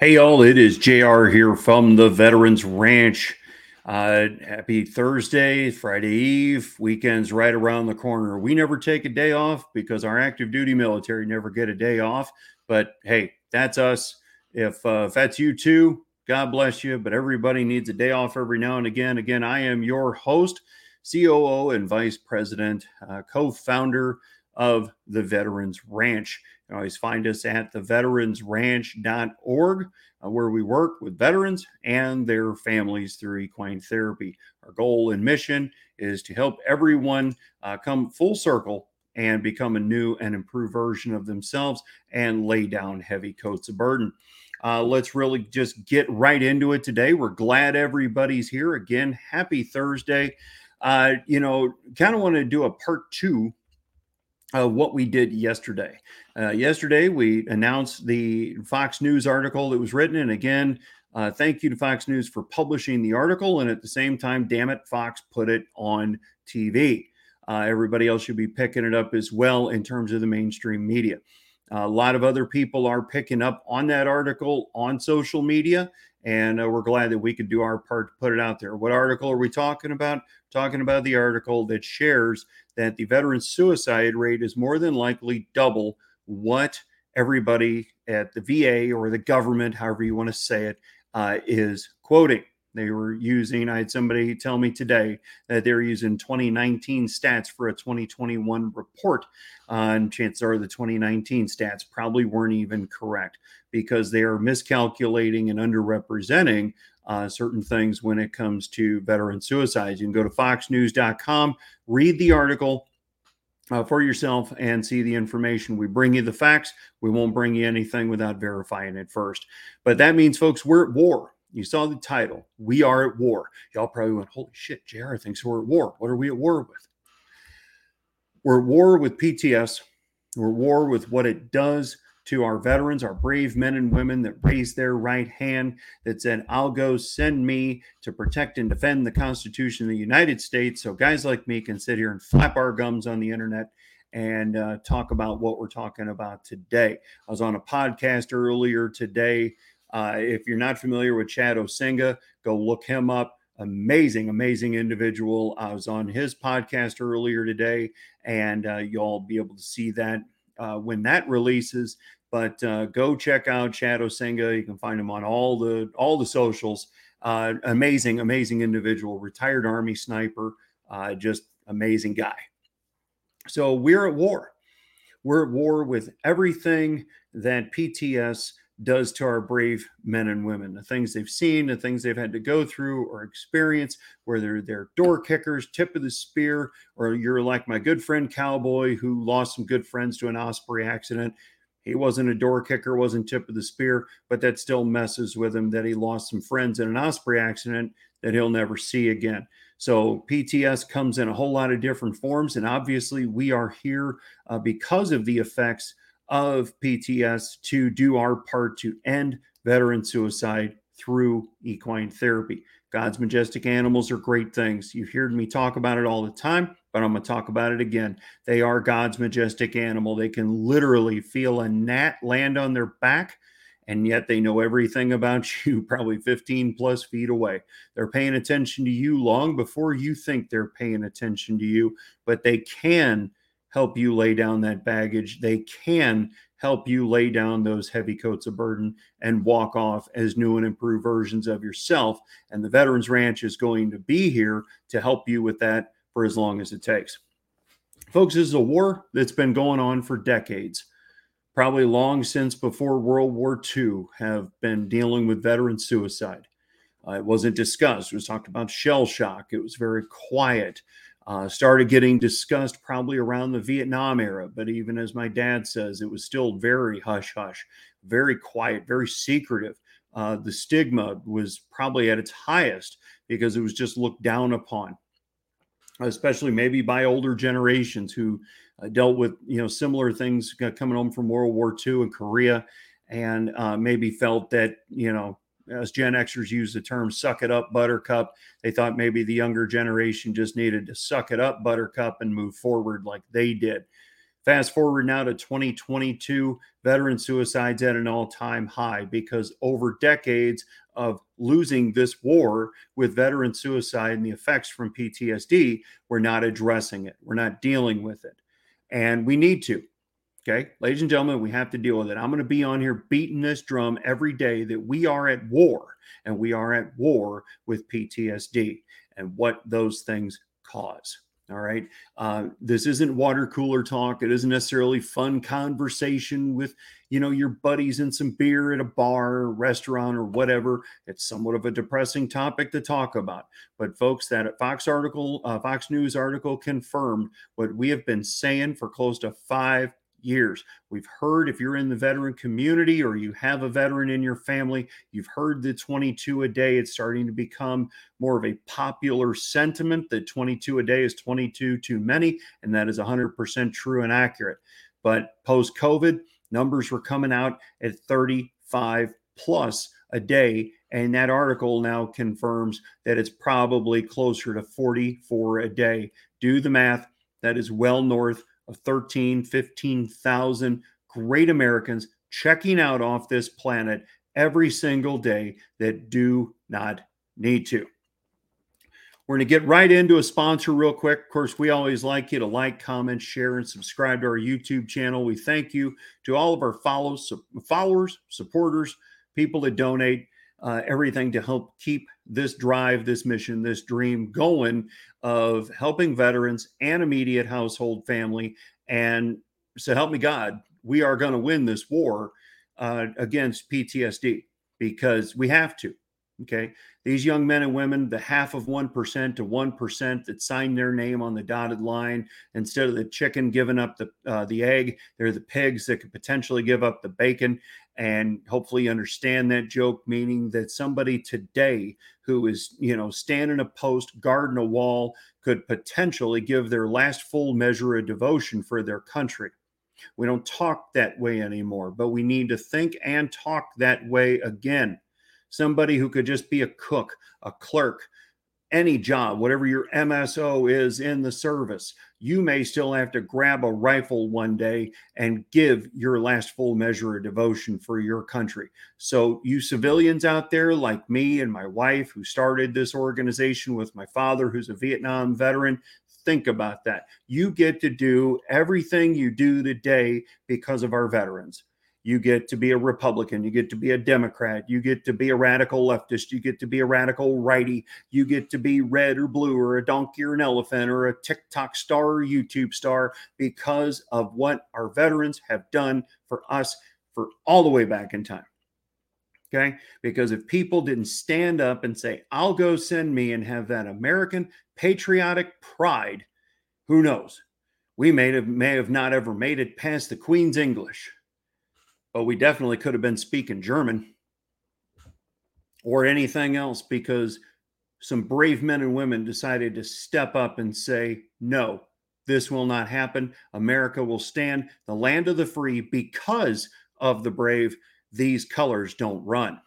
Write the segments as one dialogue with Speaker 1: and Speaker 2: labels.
Speaker 1: Hey, y'all, it is JR here from the Veterans Ranch. Uh, happy Thursday, Friday Eve. Weekend's right around the corner. We never take a day off because our active duty military never get a day off. But hey, that's us. If, uh, if that's you too, God bless you. But everybody needs a day off every now and again. Again, I am your host, COO, and Vice President, uh, co founder of the Veterans Ranch. You always find us at theveteransranch.org, uh, where we work with veterans and their families through equine therapy. Our goal and mission is to help everyone uh, come full circle and become a new and improved version of themselves and lay down heavy coats of burden. Uh, let's really just get right into it today. We're glad everybody's here. Again, happy Thursday. Uh, you know, kind of want to do a part two uh, what we did yesterday. Uh, yesterday, we announced the Fox News article that was written. And again, uh, thank you to Fox News for publishing the article. And at the same time, damn it, Fox put it on TV. Uh, everybody else should be picking it up as well in terms of the mainstream media. a lot of other people are picking up on that article on social media. And uh, we're glad that we could do our part to put it out there. What article are we talking about? Talking about the article that shares that the veteran suicide rate is more than likely double what everybody at the VA or the government, however you want to say it, uh, is quoting. They were using, I had somebody tell me today that they're using 2019 stats for a 2021 report. Uh, and chances are the 2019 stats probably weren't even correct because they are miscalculating and underrepresenting uh, certain things when it comes to veteran suicides. You can go to foxnews.com, read the article, uh, for yourself and see the information. We bring you the facts. We won't bring you anything without verifying it first. But that means, folks, we're at war. You saw the title. We are at war. Y'all probably went, holy shit, JR thinks we're at war. What are we at war with? We're at war with PTS. We're at war with what it does to our veterans, our brave men and women that raised their right hand, that said, I'll go send me to protect and defend the Constitution of the United States. So guys like me can sit here and flap our gums on the internet and uh, talk about what we're talking about today. I was on a podcast earlier today uh, if you're not familiar with Chad Osenga, go look him up. Amazing, amazing individual. I was on his podcast earlier today, and uh, you'll be able to see that uh, when that releases. But uh, go check out Chad Osenga. You can find him on all the all the socials. Uh, amazing, amazing individual, retired Army sniper, uh, just amazing guy. So we're at war. We're at war with everything that PTS does to our brave men and women, the things they've seen, the things they've had to go through or experience, whether they're door kickers, tip of the spear, or you're like my good friend Cowboy who lost some good friends to an Osprey accident. He wasn't a door kicker, wasn't tip of the spear, but that still messes with him that he lost some friends in an Osprey accident that he'll never see again. So PTS comes in a whole lot of different forms, and obviously we are here uh, because of the effects of PTS to do our part to end veteran suicide through equine therapy. God's majestic animals are great things. You've heard me talk about it all the time, but I'm going to talk about it again. They are God's majestic animal. They can literally feel a gnat land on their back, and yet they know everything about you, probably 15 plus feet away. They're paying attention to you long before you think they're paying attention to you, but they can help you lay down that baggage. They can help you lay down those heavy coats of burden and walk off as new and improved versions of yourself. And the Veterans Ranch is going to be here to help you with that for as long as it takes. Folks, this is a war that's been going on for decades. Probably long since before World War II, have been dealing with veteran suicide. Uh, it wasn't discussed. It was talked about shell shock. It was very quiet uh, started getting discussed probably around the Vietnam era. But even as my dad says, it was still very hush hush, very quiet, very secretive. Uh, the stigma was probably at its highest because it was just looked down upon, especially maybe by older generations who uh, dealt with you know similar things coming home from World War II and Korea, and uh, maybe felt that you know as Gen Xers use the term suck it up, buttercup. They thought maybe the younger generation just needed to suck it up, buttercup, and move forward like they did. Fast forward now to 2022, veteran suicides at an all time high because over decades of losing this war with veteran suicide and the effects from PTSD, we're not addressing it. We're not dealing with it. And we need to. Okay, ladies and gentlemen, we have to deal with it. I'm going to be on here beating this drum every day that we are at war and we are at war with PTSD and what those things cause. All right. Uh, this isn't water cooler talk. It isn't necessarily fun conversation with, you know, your buddies and some beer at a bar or restaurant or whatever. It's somewhat of a depressing topic to talk about. But folks, that Fox article, uh, Fox News article confirmed what we have been saying for close to five years. We've heard if you're in the veteran community or you have a veteran in your family, you've heard the 22 a day. It's starting to become more of a popular sentiment that 22 a day is 22 too many, and that is 100% true and accurate. But post COVID, numbers were coming out at 35 plus a day. And that article now confirms that it's probably closer to 44 a day. Do the math. That is well north of 13, 15,000 great Americans checking out off this planet every single day that do not need to. We're going to get right into a sponsor real quick. Of course, we always like you to like, comment, share, and subscribe to our YouTube channel. We thank you to all of our follows, followers, supporters, people that donate uh, everything to help keep this drive, this mission, this dream going of helping veterans and immediate household family. And so help me God, we are going to win this war uh, against PTSD because we have to. Okay. These young men and women, the half of 1% to 1% that sign their name on the dotted line, instead of the chicken giving up the, uh, the egg, they're the pigs that could potentially give up the bacon. And hopefully understand that joke, meaning that somebody today who is, you know, standing a post, guarding a wall, could potentially give their last full measure of devotion for their country. We don't talk that way anymore, but we need to think and talk that way again somebody who could just be a cook, a clerk, any job, whatever your MSO is in the service, you may still have to grab a rifle one day and give your last full measure of devotion for your country. So, you civilians out there, like me and my wife, who started this organization with my father, who's a Vietnam veteran, think about that. You get to do everything you do today because of our veterans. You get to be a Republican. You get to be a Democrat. You get to be a radical leftist. You get to be a radical righty. You get to be red or blue or a donkey or an elephant or a TikTok star or YouTube star because of what our veterans have done for us for all the way back in time. Okay. Because if people didn't stand up and say, I'll go send me and have that American patriotic pride, who knows? We may have, may have not ever made it past the Queen's English but we definitely could have been speaking German or anything else because some brave men and women decided to step up and say, no, this will not happen. America will stand the land of the free because of the brave. These colors don't run.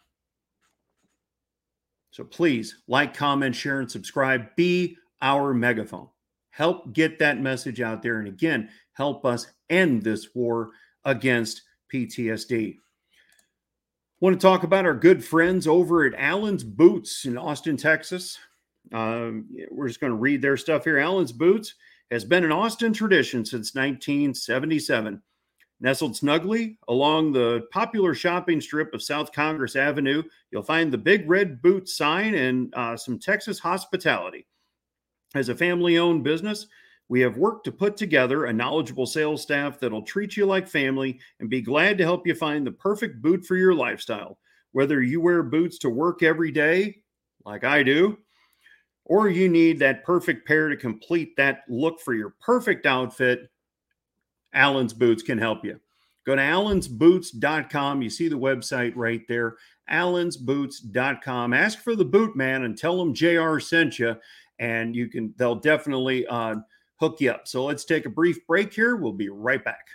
Speaker 1: So please like, comment, share, and subscribe. Be our megaphone. Help get that message out there. And again, help us end this war against PTSD. Want to talk about our good friends over at Allen's Boots in Austin, Texas. Um, we're just going to read their stuff here. Allen's Boots has been an Austin tradition since 1977. Nestled snugly along the popular shopping strip of South Congress Avenue, you'll find the Big Red Boot sign and uh, some Texas hospitality. As a family owned business, we have worked to put together a knowledgeable sales staff that'll treat you like family and be glad to help you find the perfect boot for your lifestyle. Whether you wear boots to work every day, like I do, or you need that perfect pair to complete that look for your perfect outfit, Allen's Boots can help you. Go to allensboots.com. You see the website right there, allensboots.com. Ask for the boot man and tell them JR sent you, and you can, they'll definitely, uh, hook you up. So let's take a brief break here. We'll be right back.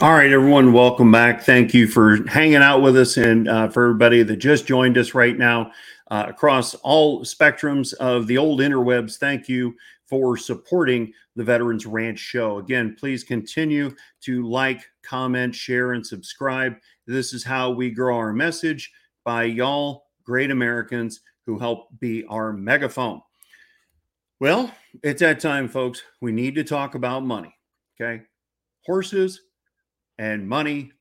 Speaker 1: All right, everyone, welcome back. Thank you for hanging out with us and uh, for everybody that just joined us right now uh, across all spectrums of the old interwebs. Thank you for supporting the Veterans Ranch Show. Again, please continue to like, comment, share, and subscribe. This is how we grow our message by y'all, great Americans who help be our megaphone. Well, it's that time, folks. We need to talk about money. Okay. Horses and money,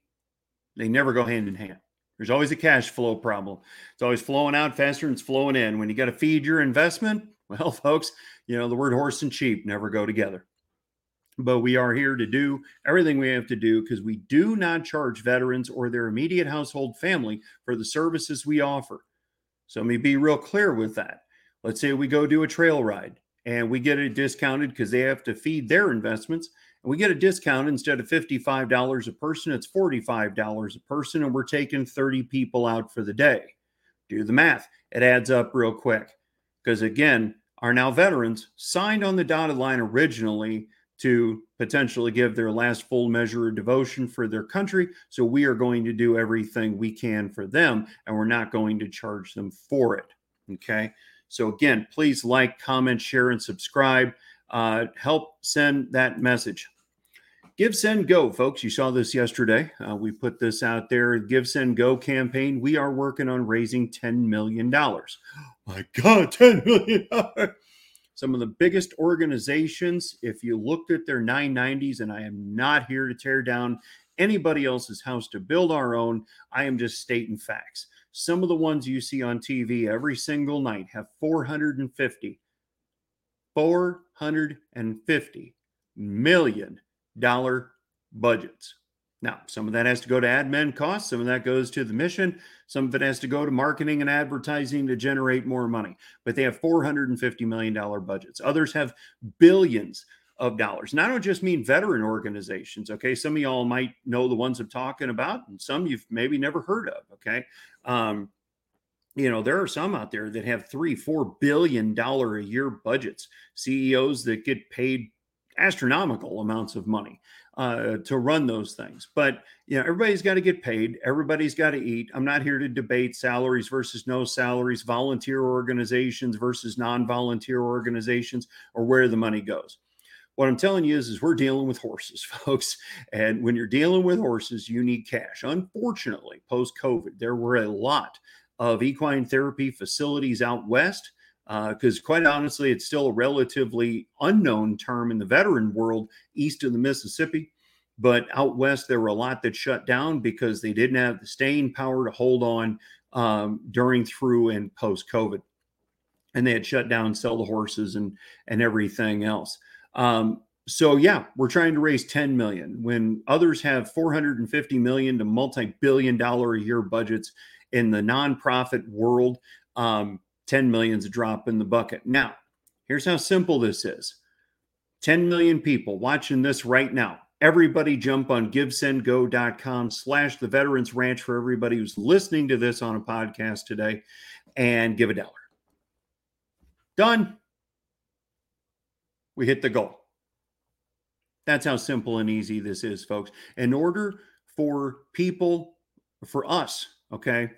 Speaker 1: they never go hand in hand. There's always a cash flow problem. It's always flowing out faster than it's flowing in. When you got to feed your investment, well, folks, you know, the word horse and sheep never go together. But we are here to do everything we have to do because we do not charge veterans or their immediate household family for the services we offer. So let me be real clear with that. Let's say we go do a trail ride and we get it discounted because they have to feed their investments we get a discount instead of $55 a person, it's $45 a person, and we're taking 30 people out for the day. Do the math, it adds up real quick. Because again, our now veterans signed on the dotted line originally to potentially give their last full measure of devotion for their country. So we are going to do everything we can for them, and we're not going to charge them for it. Okay. So again, please like, comment, share, and subscribe. Uh, help send that message. Give, Send, Go, folks. You saw this yesterday. Uh, we put this out there. Give, Send, Go campaign. We are working on raising $10 million. my God, $10 million. Some of the biggest organizations, if you looked at their 990s, and I am not here to tear down anybody else's house to build our own, I am just stating facts. Some of the ones you see on TV every single night have 450, 450 million budgets. Now, some of that has to go to admin costs, some of that goes to the mission, some of it has to go to marketing and advertising to generate more money. But they have $450 million budgets. Others have billions of dollars. And I don't just mean veteran organizations. Okay. Some of y'all might know the ones I'm talking about, and some you've maybe never heard of. Okay. Um, you know there are some out there that have three four billion dollar a year budgets ceos that get paid astronomical amounts of money uh, to run those things. But you know, everybody's got to get paid. Everybody's got to eat. I'm not here to debate salaries versus no salaries, volunteer organizations versus non-volunteer organizations, or where the money goes. What I'm telling you is, is we're dealing with horses, folks. And when you're dealing with horses, you need cash. Unfortunately, post COVID, there were a lot of equine therapy facilities out west because uh, quite honestly, it's still a relatively unknown term in the veteran world east of the Mississippi. But out west, there were a lot that shut down because they didn't have the staying power to hold on um, during, through, and post COVID. And they had shut down, sell the horses, and and everything else. Um, so yeah, we're trying to raise 10 million when others have 450 million to multi-billion dollar a year budgets in the nonprofit world. Um, 10 million is a drop in the bucket. Now, here's how simple this is 10 million people watching this right now. Everybody jump on givesendgo.com slash the veterans ranch for everybody who's listening to this on a podcast today and give a dollar. Done. We hit the goal. That's how simple and easy this is, folks. In order for people, for us, okay,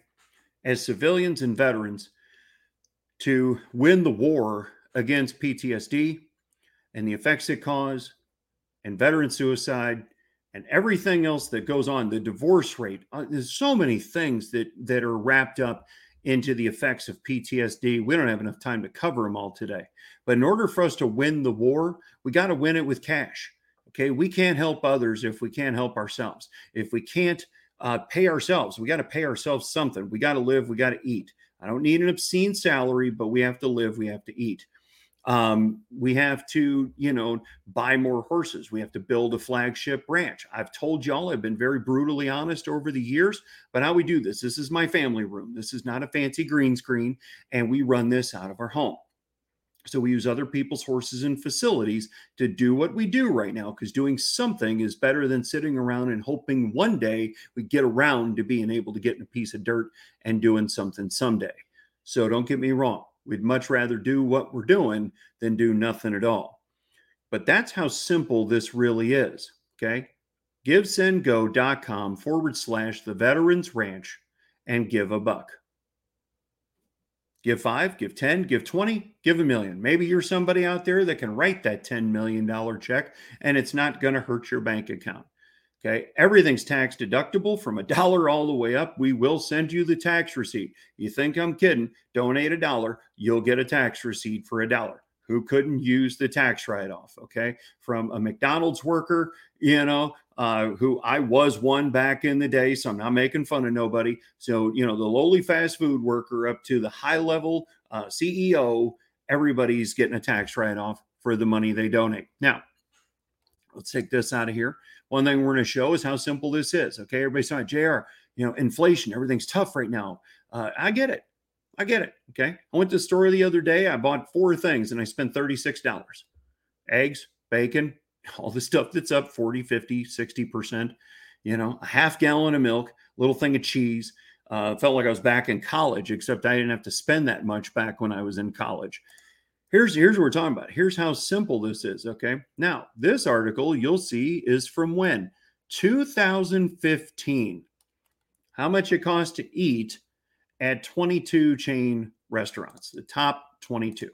Speaker 1: as civilians and veterans, to win the war against PTSD and the effects it cause and veteran suicide and everything else that goes on. The divorce rate uh, there's so many things that that are wrapped up into the effects of PTSD we don't have enough time to cover them all today. But in order for us to win the war we got to win it with cash okay? We can't help others if we can't help ourselves. If we can't uh, pay ourselves we got to pay ourselves something. We got to live we got to eat I don't need an obscene salary, but we have to live, we have to eat. Um, we have to, you know, buy more horses. We have to build a flagship ranch. I've told y'all, I've been very brutally honest over the years, but how we do this this is my family room. This is not a fancy green screen, and we run this out of our home. So we use other people's horses and facilities to do what we do right now because doing something is better than sitting around and hoping one day we get around to being able to get in a piece of dirt and doing something someday. So don't get me wrong. We'd much rather do what we're doing than do nothing at all. But that's how simple this really is. Okay. givesendgo.com forward slash the veterans ranch and give a buck. Give five, give 10, give 20, give a million. Maybe you're somebody out there that can write that $10 million check and it's not going to hurt your bank account. Okay. Everything's tax deductible from a dollar all the way up. We will send you the tax receipt. You think I'm kidding? Donate a dollar, you'll get a tax receipt for a dollar who couldn't use the tax write off. Okay. From a McDonald's worker, you know, uh, who I was one back in the day. So I'm not making fun of nobody. So, you know, the lowly fast food worker up to the high level uh, CEO, everybody's getting a tax write off for the money they donate. Now, let's take this out of here. One thing we're going to show is how simple this is. Okay. Everybody's saying, JR, you know, inflation, everything's tough right now. Uh, I get it. I get it. Okay. I went to the store the other day. I bought four things and I spent $36 eggs, bacon, all the stuff that's up 40, 50, 60%, you know, a half gallon of milk, little thing of cheese. Uh, felt like I was back in college, except I didn't have to spend that much back when I was in college. Here's here's what we're talking about. Here's how simple this is. Okay. Now, this article you'll see is from when? 2015. How much it costs to eat at 22 chain restaurants, the top 22.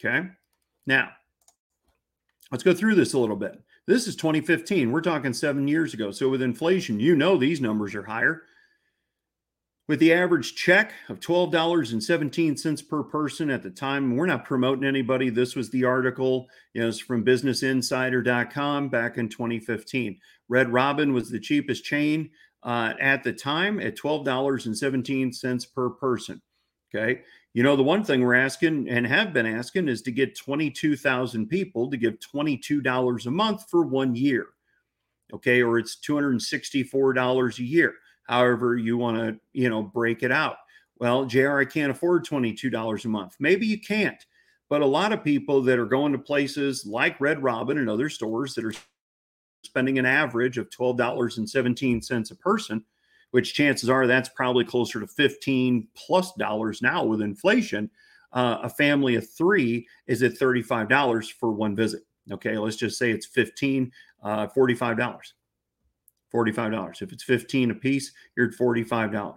Speaker 1: Okay. Now, let's go through this a little bit. This is 2015. We're talking seven years ago. So, with inflation, you know these numbers are higher. With the average check of $12.17 per person at the time, we're not promoting anybody. This was the article, you know, it's from businessinsider.com back in 2015. Red Robin was the cheapest chain uh, at the time at $12.17 per person. Okay. You know, the one thing we're asking and have been asking is to get 22,000 people to give $22 a month for one year. Okay. Or it's $264 a year. However, you want to, you know, break it out. Well, JR, I can't afford $22 a month. Maybe you can't. But a lot of people that are going to places like Red Robin and other stores that are spending an average of $12.17 a person, which chances are that's probably closer to 15 plus dollars now with inflation. Uh, a family of three is at $35 for one visit. Okay, let's just say it's 15, uh, $45. $45. If it's 15 a piece, you're at $45.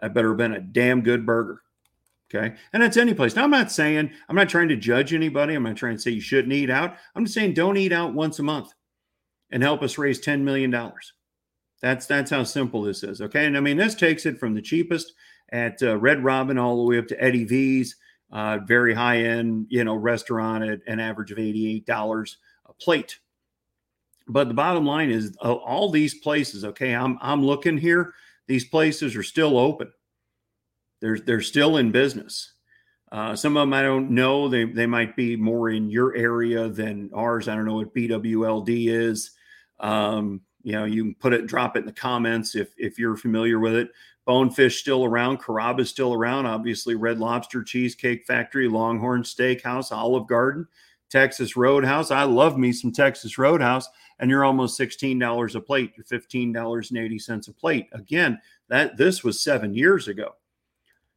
Speaker 1: That better have been a damn good burger. Okay. And that's any place. Now, I'm not saying, I'm not trying to judge anybody. I'm not trying to say you shouldn't eat out. I'm just saying don't eat out once a month and help us raise $10 million. That's that's how simple this is. Okay. And I mean, this takes it from the cheapest at uh, Red Robin all the way up to Eddie V's, uh, very high end, you know, restaurant at an average of $88 a plate. But the bottom line is uh, all these places, okay, I'm, I'm looking here, these places are still open. They're, they're still in business. Uh, some of them I don't know. They, they might be more in your area than ours. I don't know what BWLD is. Um, you know, you can put it, drop it in the comments if if you're familiar with it. Bonefish still around, Carrabba's still around. Obviously, Red Lobster Cheesecake Factory, Longhorn Steakhouse, Olive Garden, Texas Roadhouse. I love me some Texas Roadhouse, and you're almost sixteen dollars a plate. You're fifteen dollars and eighty cents a plate. Again, that this was seven years ago.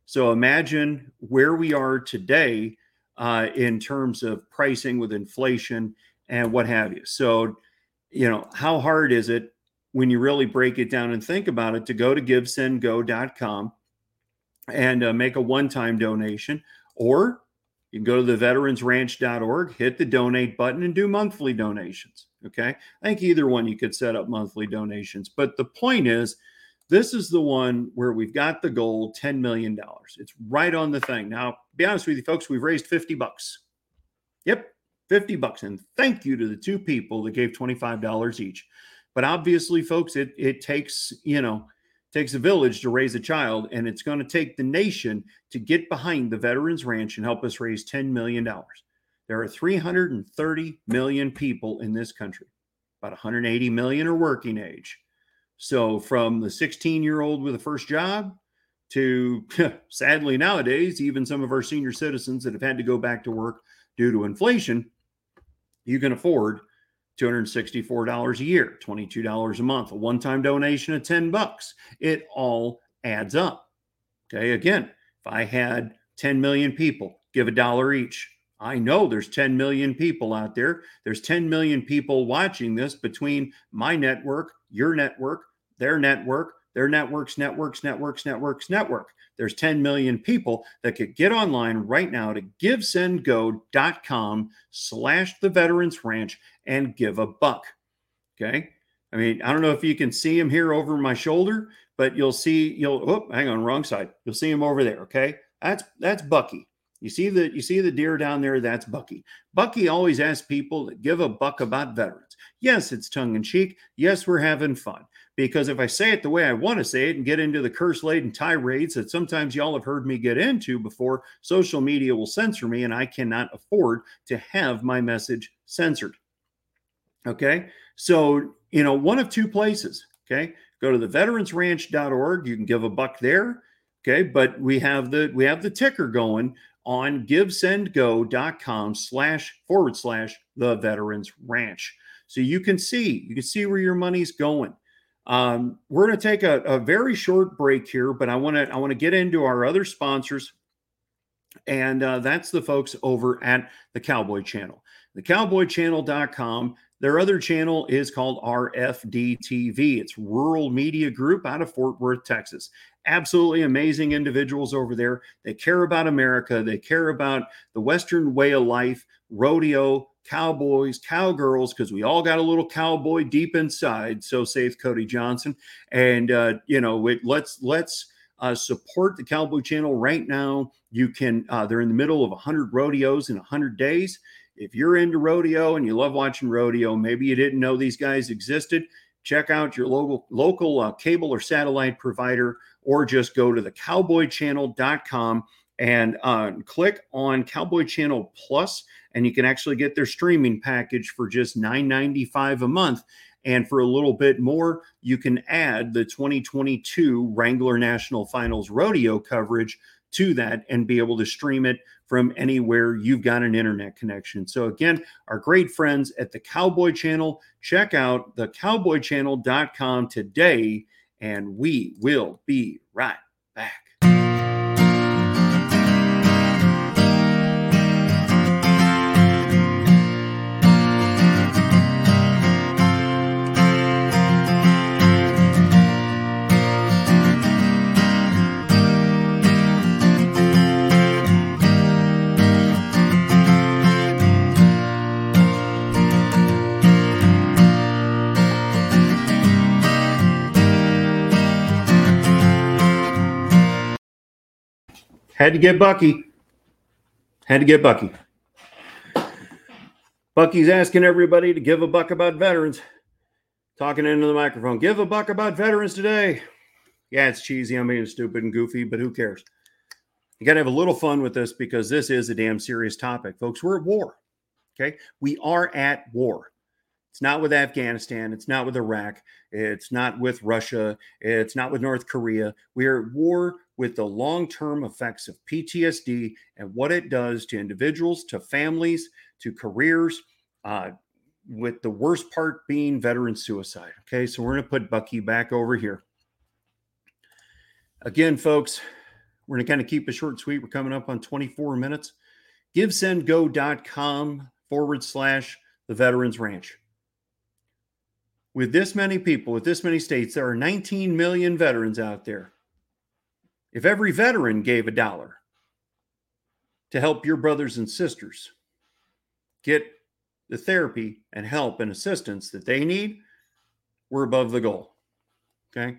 Speaker 1: So imagine where we are today uh, in terms of pricing with inflation and what have you. So you know, how hard is it when you really break it down and think about it to go to givesendgo.com and uh, make a one time donation, or you can go to the veteransranch.org, hit the donate button, and do monthly donations. Okay. I think either one you could set up monthly donations. But the point is, this is the one where we've got the goal $10 million. It's right on the thing. Now, be honest with you, folks, we've raised 50 bucks. Yep, 50 bucks. And thank you to the two people that gave $25 each. But obviously, folks, it it takes, you know, takes a village to raise a child, and it's going to take the nation to get behind the Veterans Ranch and help us raise $10 million. There are 330 million people in this country. About 180 million are working age. So from the 16 year old with a first job to sadly nowadays, even some of our senior citizens that have had to go back to work due to inflation, you can afford $264 a year, $22 a month, a one-time donation of 10 bucks. It all adds up. Okay, again, if I had 10 million people give a dollar each, I know there's 10 million people out there. There's 10 million people watching this between my network, your network, their network, their networks, networks, networks, networks, network. There's 10 million people that could get online right now to givesendgo.com slash the veterans ranch and give a buck. Okay. I mean, I don't know if you can see him here over my shoulder, but you'll see, you'll, oh, hang on, wrong side. You'll see him over there. Okay. That's, that's Bucky. You see the you see the deer down there? That's Bucky. Bucky always asks people to give a buck about veterans. Yes, it's tongue in cheek. Yes, we're having fun. Because if I say it the way I want to say it and get into the curse laden tirades that sometimes y'all have heard me get into before, social media will censor me and I cannot afford to have my message censored. Okay. So, you know, one of two places. Okay. Go to the veteransranch.org. You can give a buck there. Okay. But we have the we have the ticker going on givesendgo.com slash forward slash the veterans ranch. So you can see, you can see where your money's going. Um, we're going to take a, a, very short break here, but I want to I want to get into our other sponsors, and uh, that's the folks over at the Cowboy Channel, the CowboyChannel.com. Their other channel is called RFD-TV. It's Rural Media Group out of Fort Worth, Texas absolutely amazing individuals over there. They care about America, they care about the Western way of life, rodeo, cowboys, cowgirls, because we all got a little cowboy deep inside. So saith Cody Johnson. And uh, you know, it, let's let's uh, support the Cowboy Channel right now. You can. Uh, they're in the middle of 100 rodeos in 100 days. If you're into rodeo and you love watching rodeo, maybe you didn't know these guys existed. Check out your local local uh, cable or satellite provider or just go to the cowboychannel.com and uh, click on Cowboy Channel Plus, and you can actually get their streaming package for just $9.95 a month. And for a little bit more, you can add the 2022 Wrangler National Finals Rodeo coverage to that and be able to stream it from anywhere you've got an internet connection. So, again, our great friends at the Cowboy Channel, check out the cowboychannel.com today and we will be right back. Had to get Bucky. Had to get Bucky. Bucky's asking everybody to give a buck about veterans. Talking into the microphone. Give a buck about veterans today. Yeah, it's cheesy. I'm being stupid and goofy, but who cares? You got to have a little fun with this because this is a damn serious topic, folks. We're at war. Okay. We are at war. It's not with Afghanistan. It's not with Iraq. It's not with Russia. It's not with North Korea. We are at war with the long term effects of PTSD and what it does to individuals, to families, to careers, uh, with the worst part being veteran suicide. Okay, so we're going to put Bucky back over here. Again, folks, we're going to kind of keep it short and sweet. We're coming up on 24 minutes. GiveSendGo.com forward slash the Veterans Ranch. With this many people, with this many states, there are 19 million veterans out there. If every veteran gave a dollar to help your brothers and sisters get the therapy and help and assistance that they need, we're above the goal. Okay.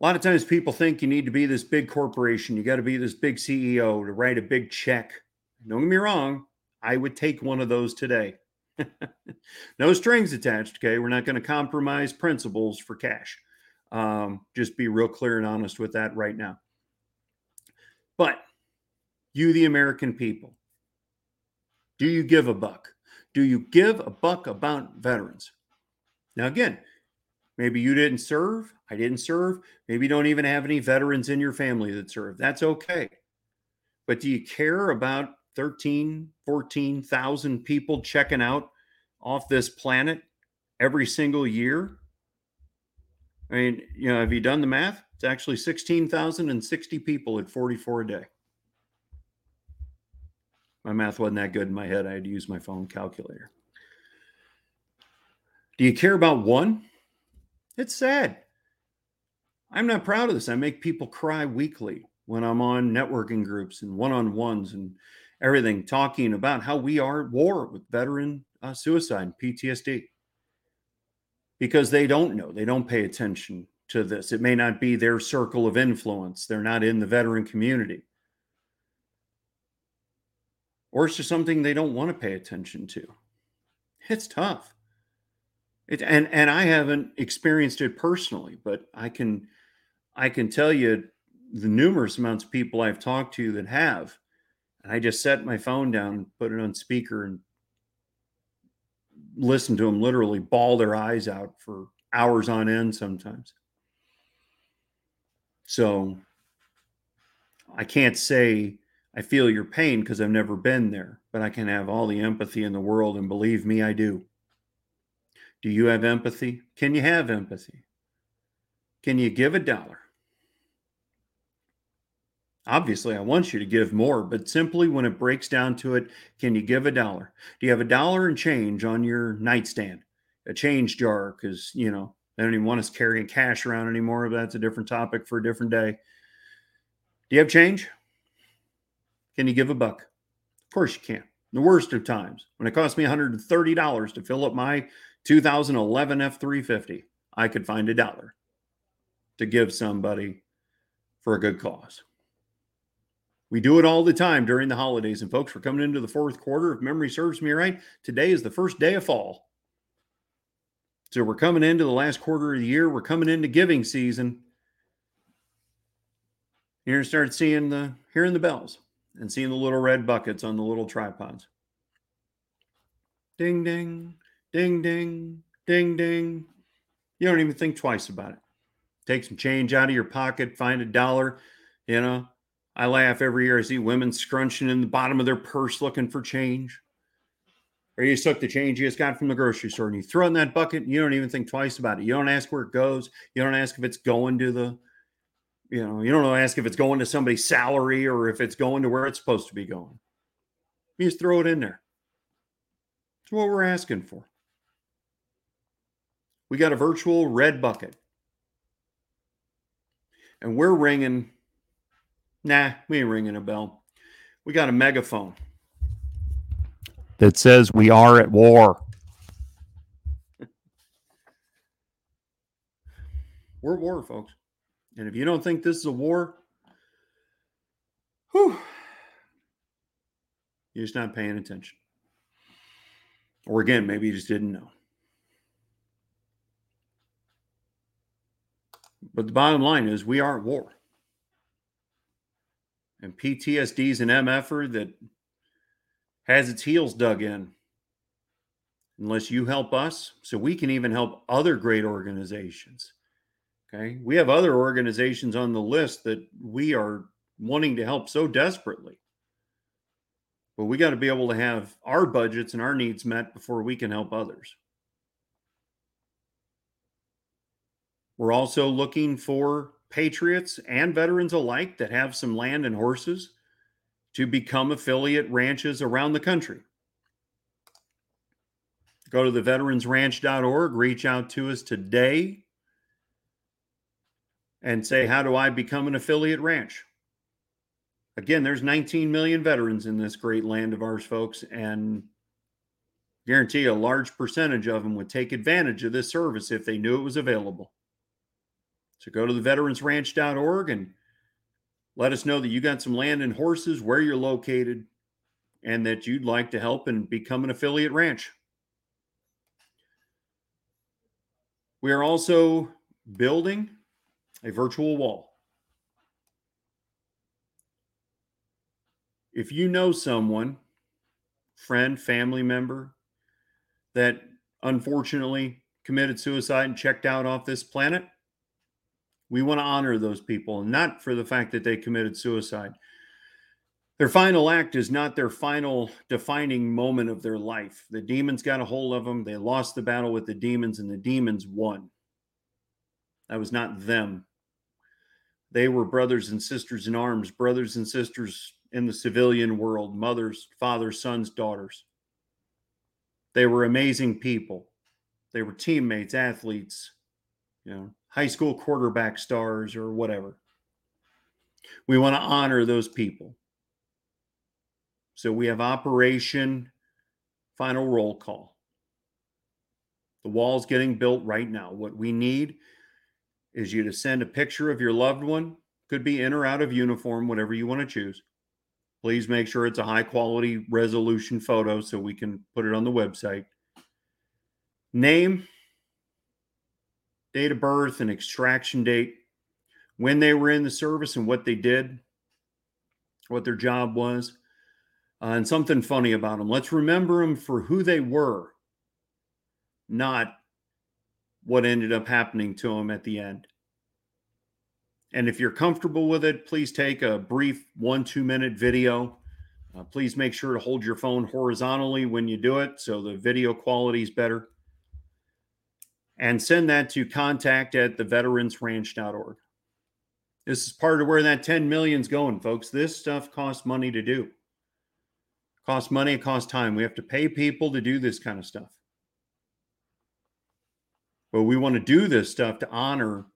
Speaker 1: A lot of times people think you need to be this big corporation, you got to be this big CEO to write a big check. Don't get me wrong, I would take one of those today. no strings attached. Okay. We're not going to compromise principles for cash. Um, just be real clear and honest with that right now. But you, the American people, do you give a buck? Do you give a buck about veterans? Now, again, maybe you didn't serve. I didn't serve. Maybe you don't even have any veterans in your family that serve. That's okay. But do you care about 13, 14,000 people checking out off this planet every single year I mean, you know, have you done the math? It's actually 16,060 people at 44 a day. My math wasn't that good in my head. I had to use my phone calculator. Do you care about one? It's sad. I'm not proud of this. I make people cry weekly when I'm on networking groups and one on ones and everything, talking about how we are at war with veteran uh, suicide and PTSD because they don't know, they don't pay attention to this. It may not be their circle of influence, they're not in the veteran community. Or it's just something they don't want to pay attention to. It's tough. It, and and I haven't experienced it personally, but I can I can tell you the numerous amounts of people I've talked to that have. And I just set my phone down, put it on speaker, and listen to them literally bawl their eyes out for hours on end sometimes. So I can't say I feel your pain because I've never been there, but I can have all the empathy in the world. And believe me, I do. Do you have empathy? Can you have empathy? Can you give a dollar? Obviously, I want you to give more, but simply when it breaks down to it, can you give a dollar? Do you have a dollar and change on your nightstand? A change jar, because, you know, they don't even want us carrying cash around anymore. That's a different topic for a different day. Do you have change? Can you give a buck? Of course you can. The worst of times, when it cost me $130 to fill up my 2011 F 350, I could find a dollar to give somebody for a good cause. We do it all the time during the holidays. And folks, we're coming into the fourth quarter. If memory serves me right, today is the first day of fall. So we're coming into the last quarter of the year. We're coming into giving season. You're going to start seeing the hearing the bells and seeing the little red buckets on the little tripods. Ding ding, ding ding, ding ding. You don't even think twice about it. Take some change out of your pocket, find a dollar. You know, I laugh every year. I see women scrunching in the bottom of their purse looking for change. Or you took the change you just got from the grocery store and you throw it in that bucket and you don't even think twice about it. You don't ask where it goes. You don't ask if it's going to the, you know, you don't ask if it's going to somebody's salary or if it's going to where it's supposed to be going. You just throw it in there. That's what we're asking for. We got a virtual red bucket. And we're ringing. Nah, we ain't ringing a bell. We got a megaphone that says we are at war. We're at war, folks. And if you don't think this is a war, whew, you're just not paying attention. Or again, maybe you just didn't know. But the bottom line is we are at war. And PTSD is an MFer that has its heels dug in. Unless you help us, so we can even help other great organizations. Okay. We have other organizations on the list that we are wanting to help so desperately. But we got to be able to have our budgets and our needs met before we can help others. We're also looking for patriots and veterans alike that have some land and horses to become affiliate ranches around the country. Go to the veteransranch.org, reach out to us today, and say, How do I become an affiliate ranch? Again, there's 19 million veterans in this great land of ours, folks, and guarantee a large percentage of them would take advantage of this service if they knew it was available. So go to the veteransranch.org and let us know that you got some land and horses, where you're located, and that you'd like to help and become an affiliate ranch. We are also building a virtual wall. If you know someone, friend, family member, that unfortunately committed suicide and checked out off this planet, we want to honor those people, not for the fact that they committed suicide. Their final act is not their final defining moment of their life. The demons got a hold of them. They lost the battle with the demons, and the demons won. That was not them. They were brothers and sisters in arms, brothers and sisters in the civilian world mothers, fathers, sons, daughters. They were amazing people. They were teammates, athletes, you know, high school quarterback stars or whatever. We want to honor those people. So we have Operation Final Roll Call. The wall's getting built right now. What we need is you to send a picture of your loved one, could be in or out of uniform, whatever you want to choose. Please make sure it's a high quality resolution photo so we can put it on the website. Name, date of birth, and extraction date, when they were in the service and what they did, what their job was, uh, and something funny about them. Let's remember them for who they were, not what ended up happening to them at the end. And if you're comfortable with it, please take a brief one, two minute video. Uh, please make sure to hold your phone horizontally when you do it so the video quality is better. And send that to contact at theveteransranch.org. This is part of where that 10 million is going, folks. This stuff costs money to do. Costs money, it costs time. We have to pay people to do this kind of stuff. But we want to do this stuff to honor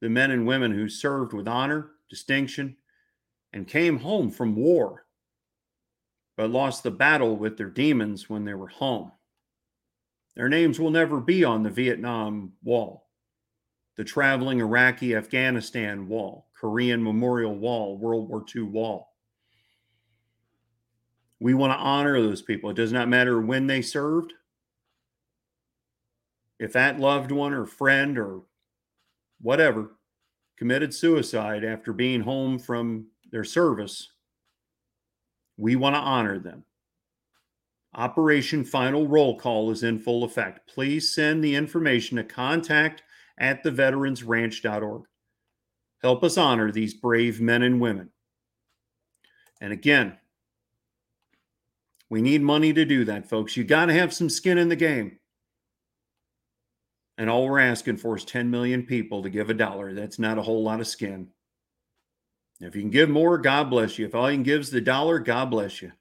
Speaker 1: the men and women who served with honor, distinction, and came home from war, but lost the battle with their demons when they were home. Their names will never be on the Vietnam Wall, the traveling Iraqi Afghanistan Wall, Korean Memorial Wall, World War II Wall. We want to honor those people. It does not matter when they served. If that loved one or friend or whatever, committed suicide after being home from their service, we want to honor them. Operation Final Roll Call is in full effect. Please send the information to contact at theveteransranch.org. Help us honor these brave men and women. And again, we need money to do that, folks. You got to have some skin in the game. And all we're asking for is 10 million people to give a dollar. That's not a whole lot of skin. If you can give more, God bless you. If all you can give is the dollar, God bless you.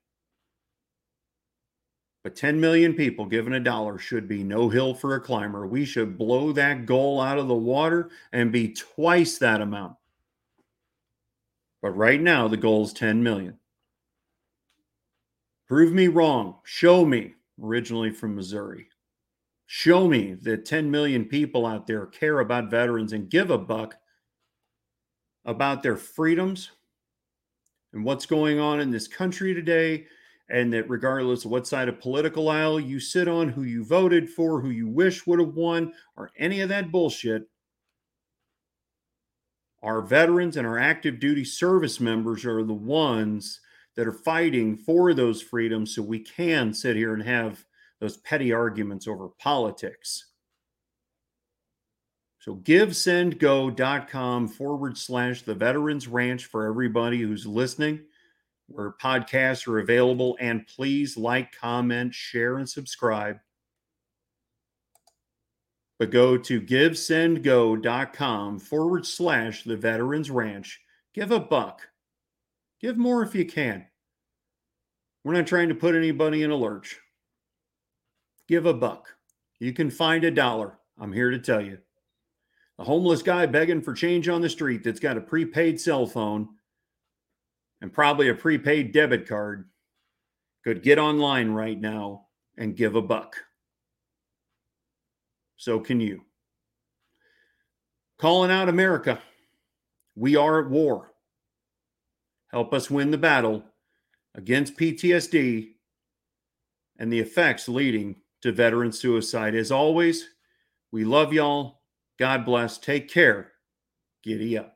Speaker 1: But 10 million people given a dollar should be no hill for a climber. We should blow that goal out of the water and be twice that amount. But right now, the goal is 10 million. Prove me wrong. Show me. Originally from Missouri. Show me that 10 million people out there care about veterans and give a buck about their freedoms and what's going on in this country today. And that regardless of what side of political aisle you sit on, who you voted for, who you wish would have won, or any of that bullshit, our veterans and our active duty service members are the ones that are fighting for those freedoms so we can sit here and have those petty arguments over politics. So givesendgo.com forward slash the Veterans Ranch for everybody who's listening, where podcasts are available. And please like, comment, share, and subscribe. But go to givesendgo.com forward slash the Veterans Ranch. Give a buck. Give more if you can. We're not trying to put anybody in a lurch give a buck. You can find a dollar. I'm here to tell you. A homeless guy begging for change on the street that's got a prepaid cell phone and probably a prepaid debit card could get online right now and give a buck. So can you. Calling out America. We are at war. Help us win the battle against PTSD and the effects leading to veteran suicide. As always, we love y'all. God bless. Take care. Giddy up.